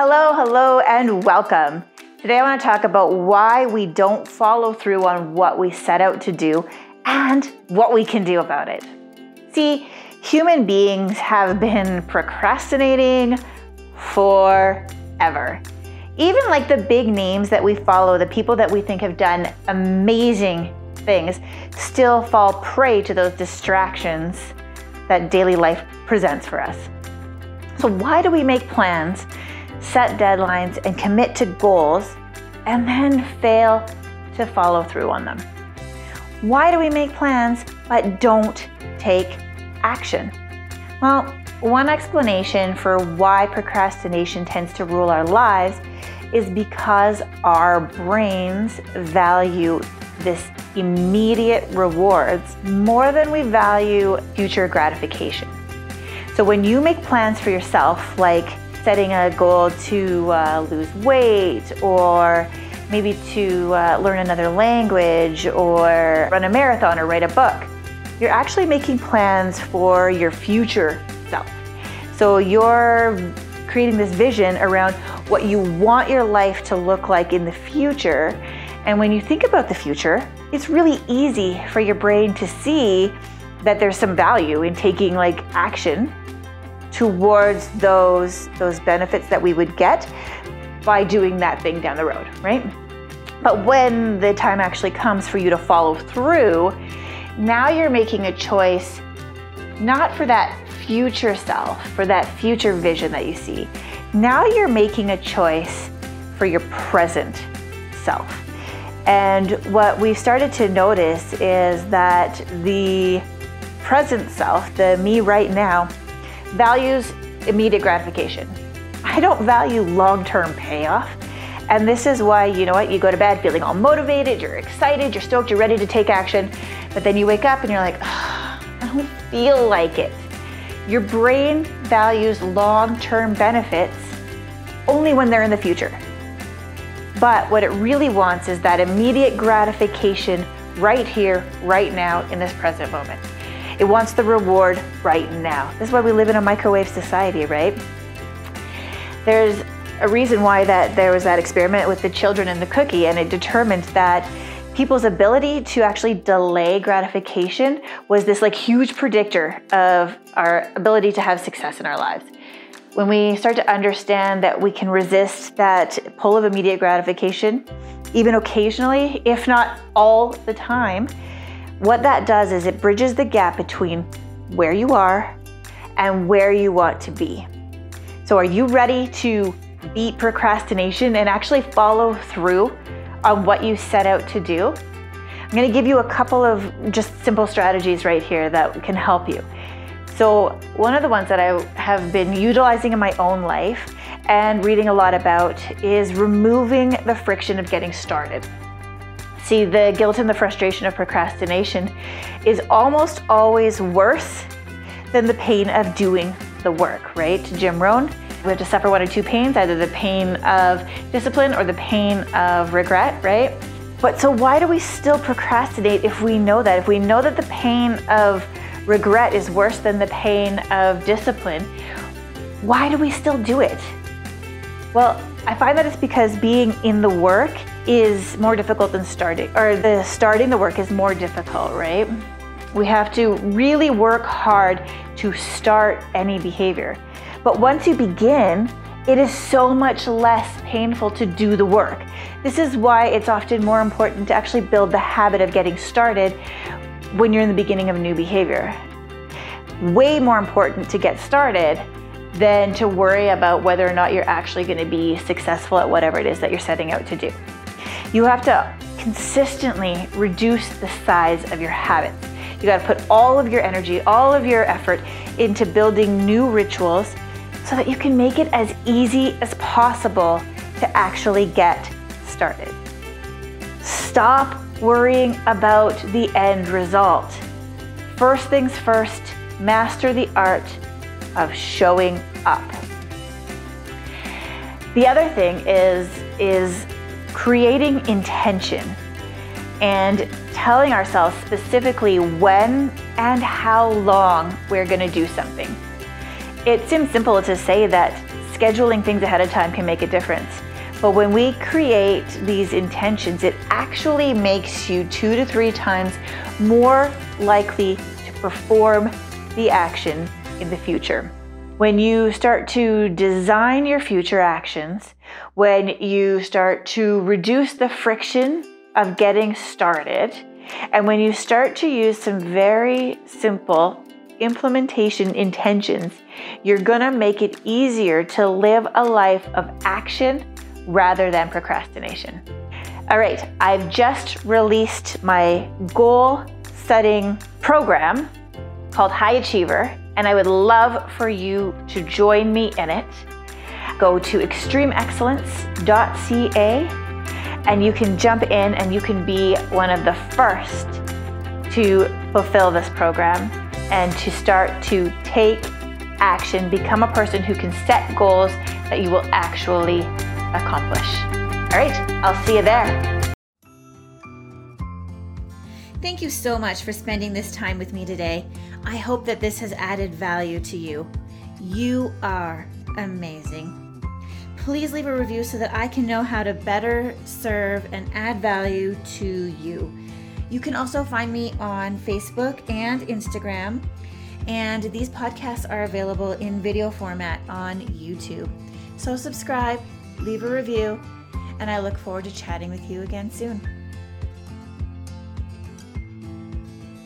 Hello, hello, and welcome. Today I want to talk about why we don't follow through on what we set out to do and what we can do about it. See, human beings have been procrastinating forever. Even like the big names that we follow, the people that we think have done amazing things, still fall prey to those distractions that daily life presents for us. So, why do we make plans set deadlines, and commit to goals, and then fail to follow through on them? Why do we make plans but don't take action? Well, one explanation for why procrastination tends to rule our lives is because our brains value this immediate rewards more than we value future gratification. So when you make plans for yourself, like setting a goal to uh, lose weight or maybe to uh, learn another language or run a marathon or write a book. You're actually making plans for your future self. So you're creating this vision around what you want your life to look like in the future. And when you think about the future, it's really easy for your brain to see that there's some value in taking like action towards those those benefits that we would get by doing that thing down the road, right? But when the time actually comes for you to follow through, now you're making a choice not for that future self, for that future vision that you see. Now you're making a choice for your present self. And what we've started to notice is that the present self, the me right now, values immediate gratification. I don't value long term payoff. And this is why, you know what, you go to bed feeling all motivated, you're excited, you're stoked, you're ready to take action, but then you wake up and you're like, oh, I don't feel like it. Your brain values long term benefits only when they're in the future. But what it really wants is that immediate gratification right here, right now, in this present moment. It wants the reward right now. This is why we live in a microwave society, right? There's a reason why that there was that experiment with the children and the cookie, and it determined that people's ability to actually delay gratification was this like huge predictor of our ability to have success in our lives. When we start to understand that we can resist that pull of immediate gratification, even occasionally, if not all the time, what that does is it bridges the gap between where you are and where you want to be. So, are you ready to beat procrastination and actually follow through on what you set out to do? I'm going to give you a couple of just simple strategies right here that can help you. So, one of the ones that I have been utilizing in my own life and reading a lot about is removing the friction of getting started. See, the guilt and the frustration of procrastination is almost always worse than the pain of doing the work, right? Jim Rohn, we have to suffer one or two pains, either the pain of discipline or the pain of regret, right? But so why do we still procrastinate if we know that? If we know that the pain of regret is worse than the pain of discipline, why do we still do it? Well, I find that it's because being in the work is more difficult than starting, or the starting the work is more difficult, right? We have to really work hard to start any behavior. But once you begin, it is so much less painful to do the work. This is why it's often more important to actually build the habit of getting started when you're in the beginning of a new behavior. Way more important to get started than to worry about whether or not you're actually going to be successful at whatever it is that you're setting out to do. You have to consistently reduce the size of your habits. You got to put all of your energy, all of your effort into building new rituals so that you can make it as easy as possible to actually get started. Stop worrying about the end result. First things first, master the art of showing up. The other thing is is creating intention and telling ourselves specifically when and how long we're going to do something. It seems simple to say that scheduling things ahead of time can make a difference. But when we create these intentions, it actually makes you two to three times more likely to perform the action in the future. When you start to design your future actions, when you start to reduce the friction of getting started, and when you start to use some very simple implementation intentions, you're gonna make it easier to live a life of action rather than procrastination. All right, I've just released my goal setting program called High Achiever, and I would love for you to join me in it. Go to extremeexcellence.ca and you can jump in and you can be one of the first to fulfill this program and to start to take action, become a person who can set goals that you will actually accomplish. All right, I'll see you there. Thank you so much for spending this time with me today. I hope that this has added value to you. You are amazing. Please leave a review so that I can know how to better serve and add value to you. You can also find me on Facebook and Instagram. And these podcasts are available in video format on YouTube. So subscribe, leave a review, and I look forward to chatting with you again soon.